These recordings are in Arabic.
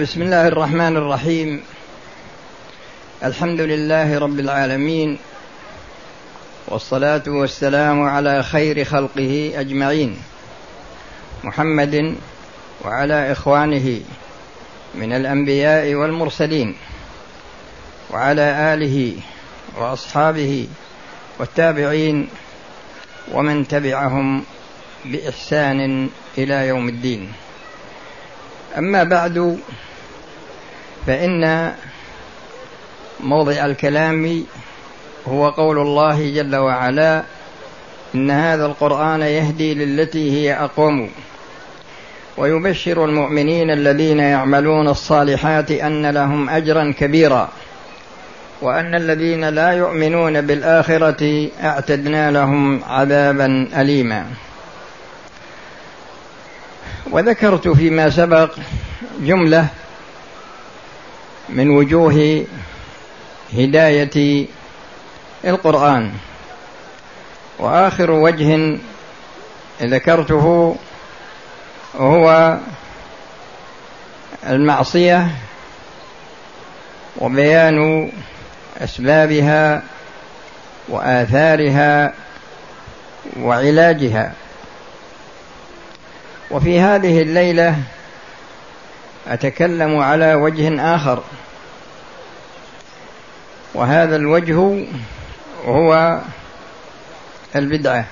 بسم الله الرحمن الرحيم. الحمد لله رب العالمين والصلاة والسلام على خير خلقه أجمعين. محمد وعلى إخوانه من الأنبياء والمرسلين وعلى آله وأصحابه والتابعين ومن تبعهم بإحسان إلى يوم الدين. أما بعد فإن موضع الكلام هو قول الله جل وعلا إن هذا القرآن يهدي للتي هي أقوم ويبشر المؤمنين الذين يعملون الصالحات أن لهم أجرا كبيرا وأن الذين لا يؤمنون بالآخرة أعتدنا لهم عذابا أليما. وذكرت فيما سبق جملة من وجوه هداية القرآن. وآخر وجه ذكرته هو المعصية وبيان أسبابها وآثارها وعلاجها. وفي هذه الليلة أتكلم على وجه آخر. وهذا الوجه هو البدعة.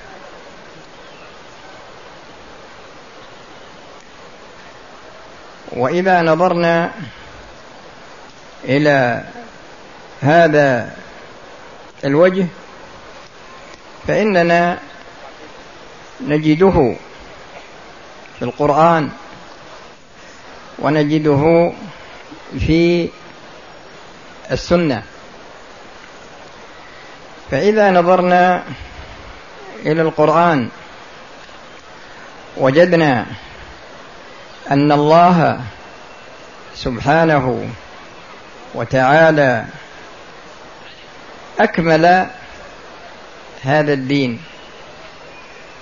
وإذا نظرنا إلى هذا الوجه فإننا نجده في القرآن ونجده في السنة. فإذا نظرنا إلى القرآن وجدنا أن الله سبحانه وتعالى أكمل هذا الدين.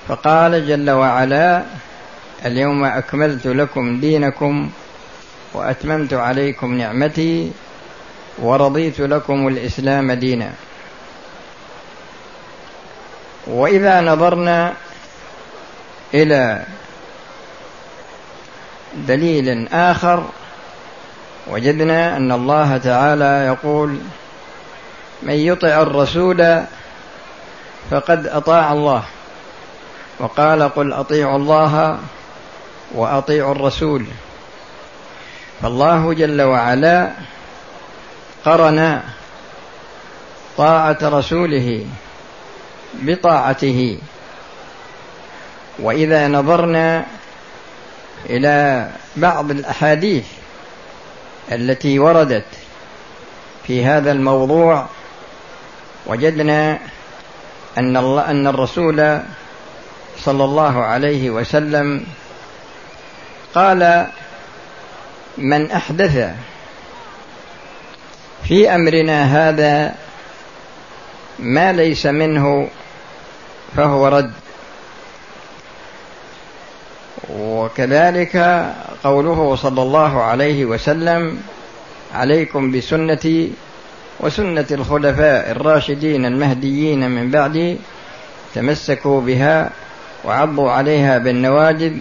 فقال جل وعلا اليوم أكملت لكم دينكم وأتممت عليكم نعمتي ورضيت لكم الإسلام دينا. وإذا نظرنا إلى دليل آخر وجدنا أن الله تعالى يقول من يطع الرسول فقد أطاع الله وقال قل أطيعوا الله وأطيعوا الرسول فالله جل وعلا قرن طاعة رسوله بطاعته. وإذا نظرنا إلى بعض الأحاديث التي وردت في هذا الموضوع وجدنا أن الله أن الرسول صلى الله عليه وسلم قال من أحدث في أمرنا هذا ما ليس منه فهو رد. وكذلك قوله صلى الله عليه وسلم عليكم بسنتي وسنة الخلفاء الراشدين المهديين من بعدي تمسكوا بها وعضوا عليها بالنواجذ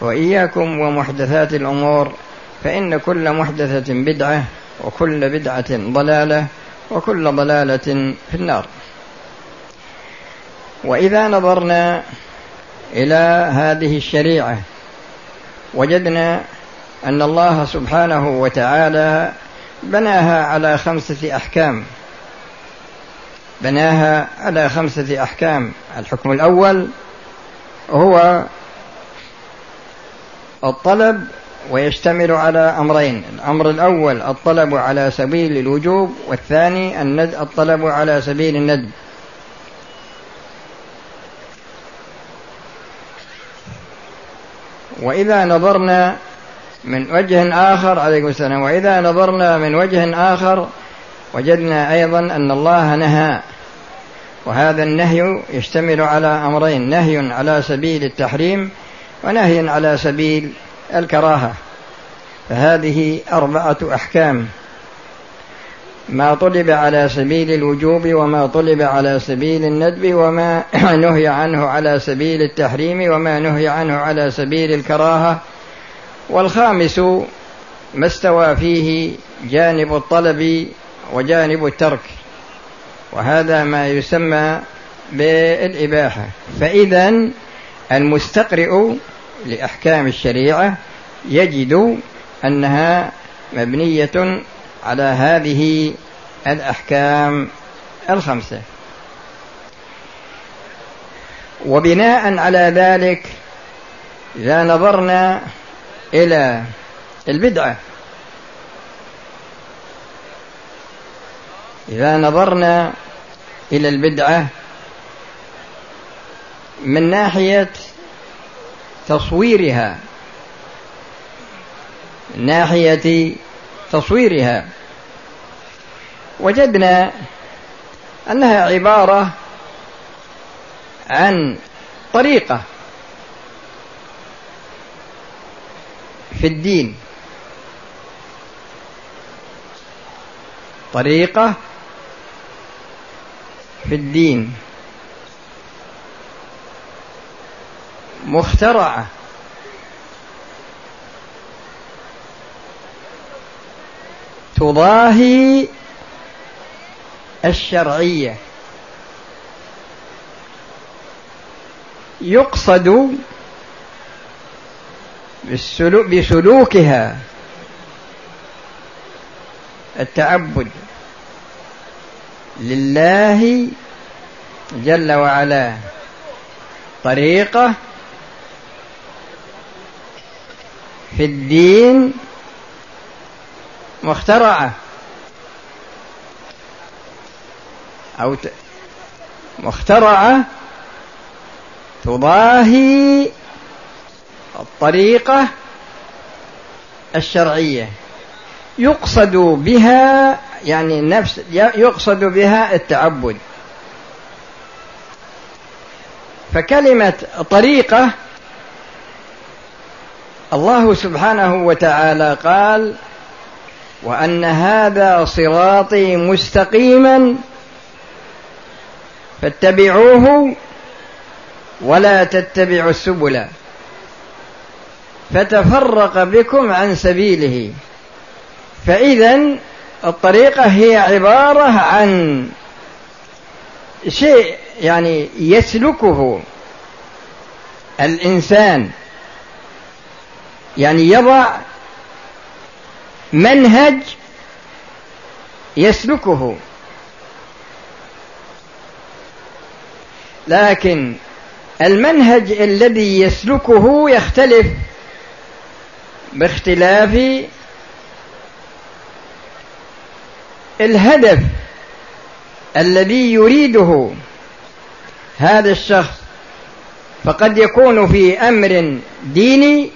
وإياكم ومحدثات الأمور فإن كل محدثة بدعة وكل بدعة ضلالة وكل ضلالة في النار. وإذا نظرنا إلى هذه الشريعة وجدنا أن الله سبحانه وتعالى بناها على خمسة أحكام. بناها على خمسة أحكام. الحكم الأول هو الطلب ويشتمل على أمرين. الأمر الأول الطلب على سبيل الوجوب والثاني الطلب على سبيل الندب. وإذا نظرنا من وجه آخر عليكم السلام وإذا نظرنا من وجه آخر وجدنا أيضا أن الله نهى. وهذا النهي يشتمل على أمرين نهي على سبيل التحريم ونهي على سبيل الكراهة. فهذه أربعة أحكام. ما طلب على سبيل الوجوب وما طلب على سبيل الندب وما نهي عنه على سبيل التحريم وما نهي عنه على سبيل الكراهة. والخامس ما استوى فيه جانب الطلب وجانب الترك وهذا ما يسمى بالإباحة. فإذا المستقرئ لأحكام الشريعة يجد أنها مبنية على هذه الأحكام الخمسة. وبناء على ذلك إذا نظرنا إلى البدعة. إذا نظرنا إلى البدعة من ناحية تصويرها من ناحية تصويرها. وجدنا أنها عبارة عن طريقة في الدين. طريقة في الدين. مخترعة. تضاهي الشرعية. يقصد بسلوكها التعبد لله جل وعلا. طريقة في الدين مخترعة. أو مخترعة تضاهي الطريقة الشرعية. يقصد بها يعني نفس يقصد بها التعبد. فكلمة طريقة الله سبحانه وتعالى قال وأن هذا صراطي مستقيما فاتبعوه ولا تتبعوا السبل. فتفرق بكم عن سبيله. فإذا الطريقة هي عبارة عن شيء يعني يسلكه الإنسان. يعني يضع منهج يسلكه. لكن المنهج الذي يسلكه يختلف باختلاف الهدف الذي يريده هذا الشخص. فقد يكون في أمر ديني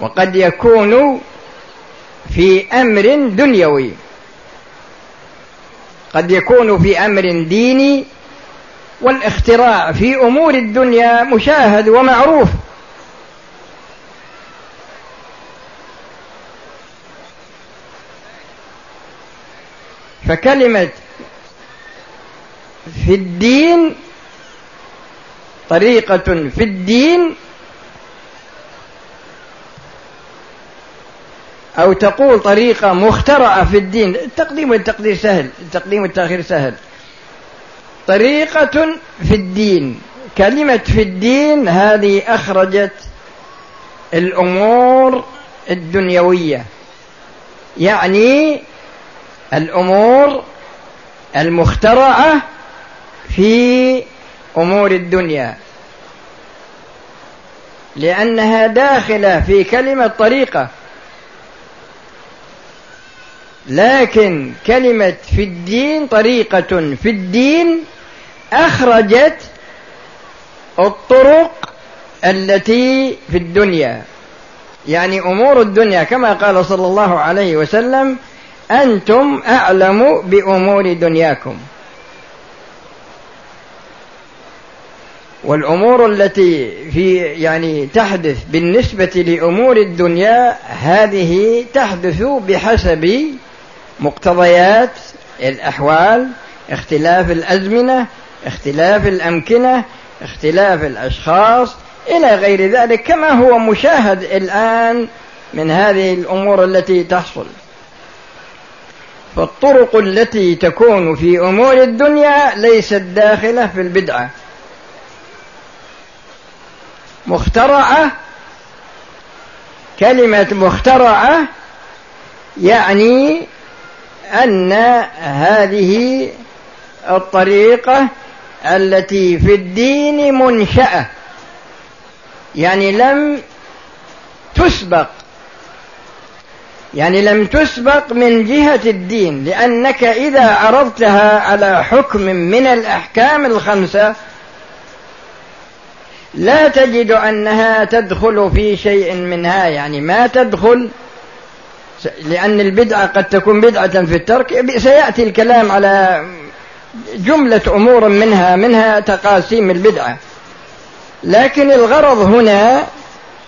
وقد يكون في أمر دنيوي. قد يكون في أمر ديني والاختراع في أمور الدنيا مشاهد ومعروف. فكلمة في الدين طريقة في الدين أو تقول طريقة مخترعة في الدين. التقديم والتقدير سهل. التقديم والتأخير سهل. طريقة في الدين. كلمة في الدين هذه أخرجت الأمور الدنيوية. يعني الأمور المخترعة في أمور الدنيا. لأنها داخلة في كلمة طريقة. لكن كلمة في الدين طريقة في الدين أخرجت الطرق التي في الدنيا. يعني أمور الدنيا كما قال صلى الله عليه وسلم أنتم أعلم بأمور دنياكم. والأمور التي في يعني تحدث بالنسبة لأمور الدنيا هذه تحدث بحسب مقتضيات الأحوال اختلاف الأزمنة اختلاف الأمكنة اختلاف الأشخاص إلى غير ذلك كما هو مشاهد الآن من هذه الأمور التي تحصل. فالطرق التي تكون في أمور الدنيا ليست داخلة في البدعة. مخترعة كلمة مخترعة يعني أن هذه الطريقة التي في الدين منشأة. يعني لم تسبق. يعني لم تسبق من جهة الدين لأنك إذا عرضتها على حكم من الأحكام الخمسة لا تجد أنها تدخل في شيء منها. يعني ما تدخل لأن البدعة قد تكون بدعة في الترك سيأتي الكلام على جملة أمور منها منها تقاسيم البدعة. لكن الغرض هنا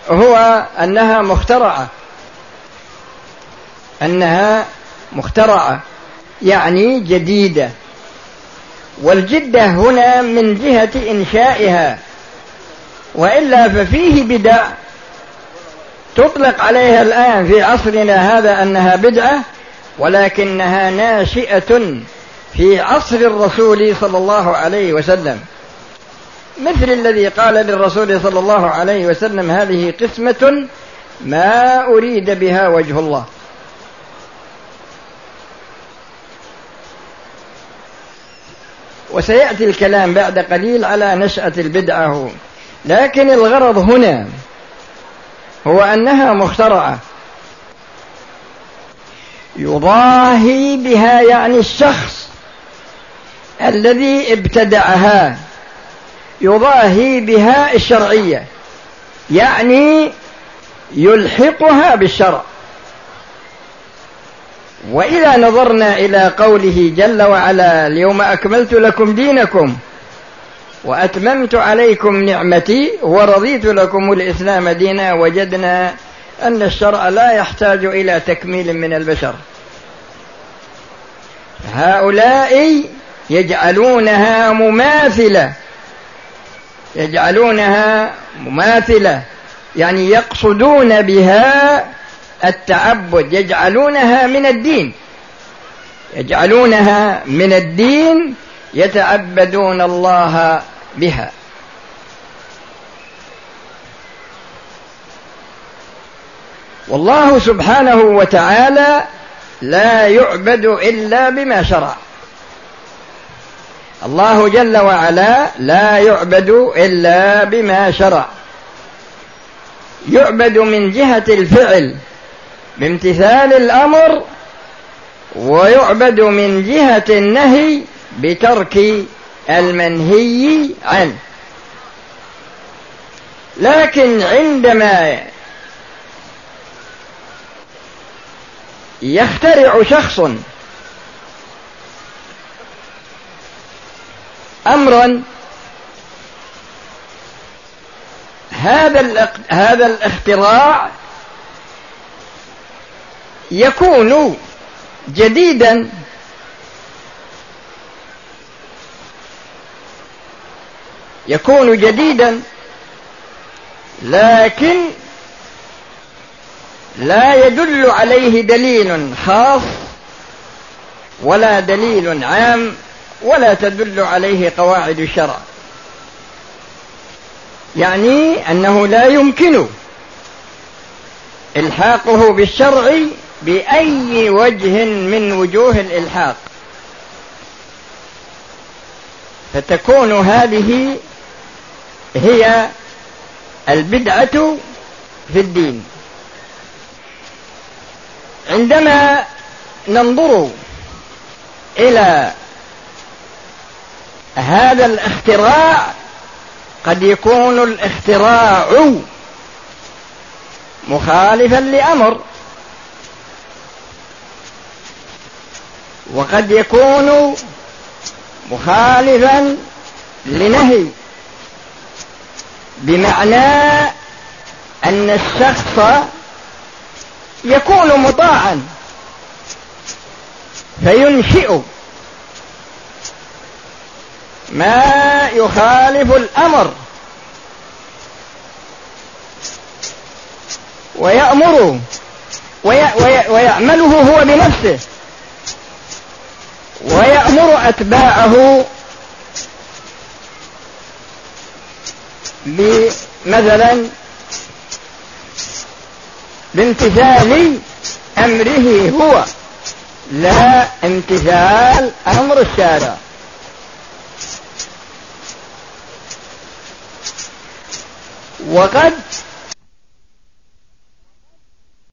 هو أنها مخترعة. أنها مخترعة يعني جديدة. والجدة هنا من جهة إنشائها. وإلا ففيه بدع تطلق عليها الآن في عصرنا هذا أنها بدعة ولكنها ناشئة في عصر الرسول صلى الله عليه وسلم. مثل الذي قال للرسول صلى الله عليه وسلم هذه قسمة ما أريد بها وجه الله. وسيأتي الكلام بعد قليل على نشأة البدعة. لكن الغرض هنا هو أنها مخترعة. يضاهي بها يعني الشخص الذي ابتدعها. يضاهي بها الشرعية. يعني يلحقها بالشرع. وإذا نظرنا إلى قوله جل وعلا اليوم أكملت لكم دينكم. وأتممت عليكم نعمتي ورضيت لكم الإسلام دينا وجدنا أن الشرع لا يحتاج إلى تكميل من البشر. هؤلاء يجعلونها مماثلة. يجعلونها مماثلة. يعني يقصدون بها التعبد. يجعلونها من الدين. يجعلونها من الدين. يتعبدون الله بها. والله سبحانه وتعالى لا يعبد إلا بما شرع. الله جل وعلا لا يعبد إلا بما شرع. يعبد من جهة الفعل بامتثال الأمر ويعبد من جهة النهي بترك المنهي عنه لكن عندما يخترع شخص امرا هذا هذا الاختراع يكون جديدا يكون جديدا. لكن لا يدل عليه دليل خاص ولا دليل عام ولا تدل عليه قواعد الشرع يعني أنه لا يمكن إلحاقه بالشرع بأي وجه من وجوه الإلحاق. فتكون هذه هي البدعة في الدين. عندما ننظر إلى هذا الاختراع قد يكون الاختراع مخالفا لأمر. وقد يكون مخالفا لنهي. بمعنى أن الشخص يكون مطاعا فينشئ ما يخالف الأمر ويأمر ويعمله هو بنفسه ويأمر أتباعه مثلا بامتثال أمره هو لا امتثال أمر الشارع. وقد